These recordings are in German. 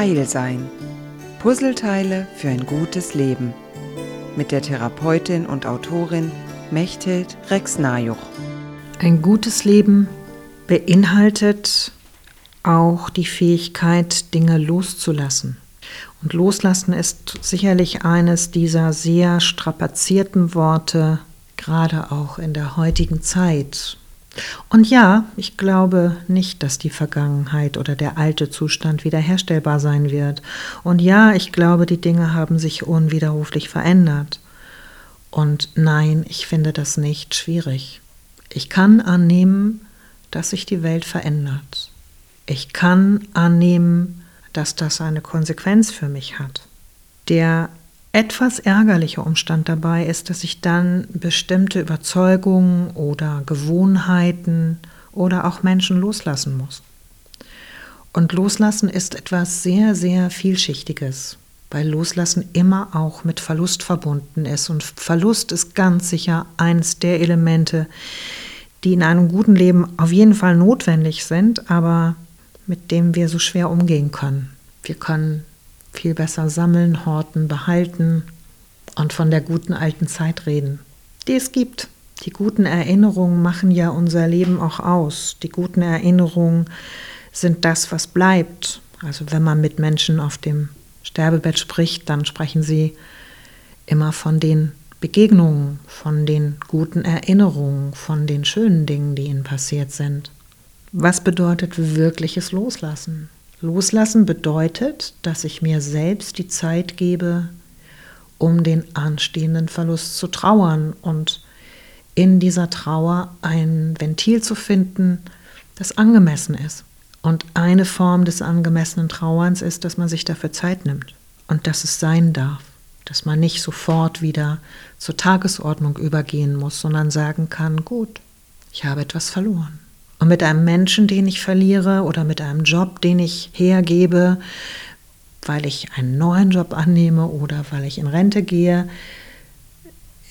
Heil sein. Puzzleteile für ein gutes Leben. Mit der Therapeutin und Autorin Mechthild Rex-Najuch. Ein gutes Leben beinhaltet auch die Fähigkeit, Dinge loszulassen. Und loslassen ist sicherlich eines dieser sehr strapazierten Worte, gerade auch in der heutigen Zeit. Und ja, ich glaube nicht, dass die Vergangenheit oder der alte Zustand wiederherstellbar sein wird. Und ja, ich glaube, die Dinge haben sich unwiderruflich verändert. Und nein, ich finde das nicht schwierig. Ich kann annehmen, dass sich die Welt verändert. Ich kann annehmen, dass das eine Konsequenz für mich hat. Der etwas ärgerliche Umstand dabei ist, dass ich dann bestimmte Überzeugungen oder Gewohnheiten oder auch Menschen loslassen muss. Und loslassen ist etwas sehr, sehr vielschichtiges, weil loslassen immer auch mit Verlust verbunden ist. Und Verlust ist ganz sicher eines der Elemente, die in einem guten Leben auf jeden Fall notwendig sind, aber mit dem wir so schwer umgehen können. Wir können viel besser sammeln, horten, behalten und von der guten alten Zeit reden, die es gibt. Die guten Erinnerungen machen ja unser Leben auch aus. Die guten Erinnerungen sind das, was bleibt. Also wenn man mit Menschen auf dem Sterbebett spricht, dann sprechen sie immer von den Begegnungen, von den guten Erinnerungen, von den schönen Dingen, die ihnen passiert sind. Was bedeutet wirkliches Loslassen? Loslassen bedeutet, dass ich mir selbst die Zeit gebe, um den anstehenden Verlust zu trauern und in dieser Trauer ein Ventil zu finden, das angemessen ist. Und eine Form des angemessenen Trauerns ist, dass man sich dafür Zeit nimmt und dass es sein darf, dass man nicht sofort wieder zur Tagesordnung übergehen muss, sondern sagen kann, gut, ich habe etwas verloren. Und mit einem Menschen, den ich verliere oder mit einem Job, den ich hergebe, weil ich einen neuen Job annehme oder weil ich in Rente gehe,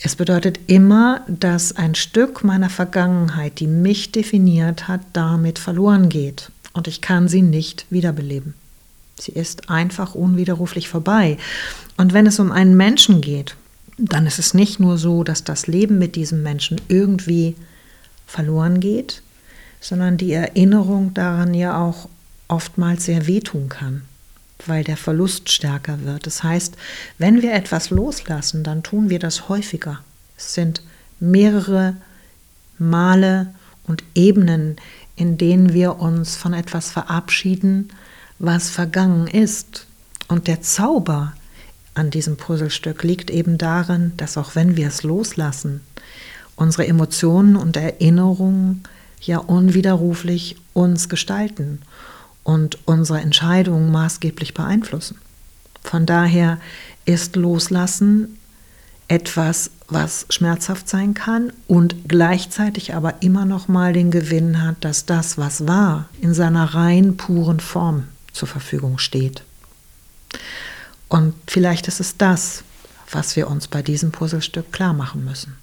es bedeutet immer, dass ein Stück meiner Vergangenheit, die mich definiert hat, damit verloren geht. Und ich kann sie nicht wiederbeleben. Sie ist einfach unwiderruflich vorbei. Und wenn es um einen Menschen geht, dann ist es nicht nur so, dass das Leben mit diesem Menschen irgendwie verloren geht, sondern die Erinnerung daran ja auch oftmals sehr wehtun kann, weil der Verlust stärker wird. Das heißt, wenn wir etwas loslassen, dann tun wir das häufiger. Es sind mehrere Male und Ebenen, in denen wir uns von etwas verabschieden, was vergangen ist. Und der Zauber an diesem Puzzlestück liegt eben darin, dass auch wenn wir es loslassen, unsere Emotionen und Erinnerungen ja unwiderruflich uns gestalten und unsere Entscheidungen maßgeblich beeinflussen. Von daher ist Loslassen etwas, was schmerzhaft sein kann und gleichzeitig aber immer noch mal den Gewinn hat, dass das, was war, in seiner rein puren Form zur Verfügung steht. Und vielleicht ist es das, was wir uns bei diesem Puzzlestück klar machen müssen.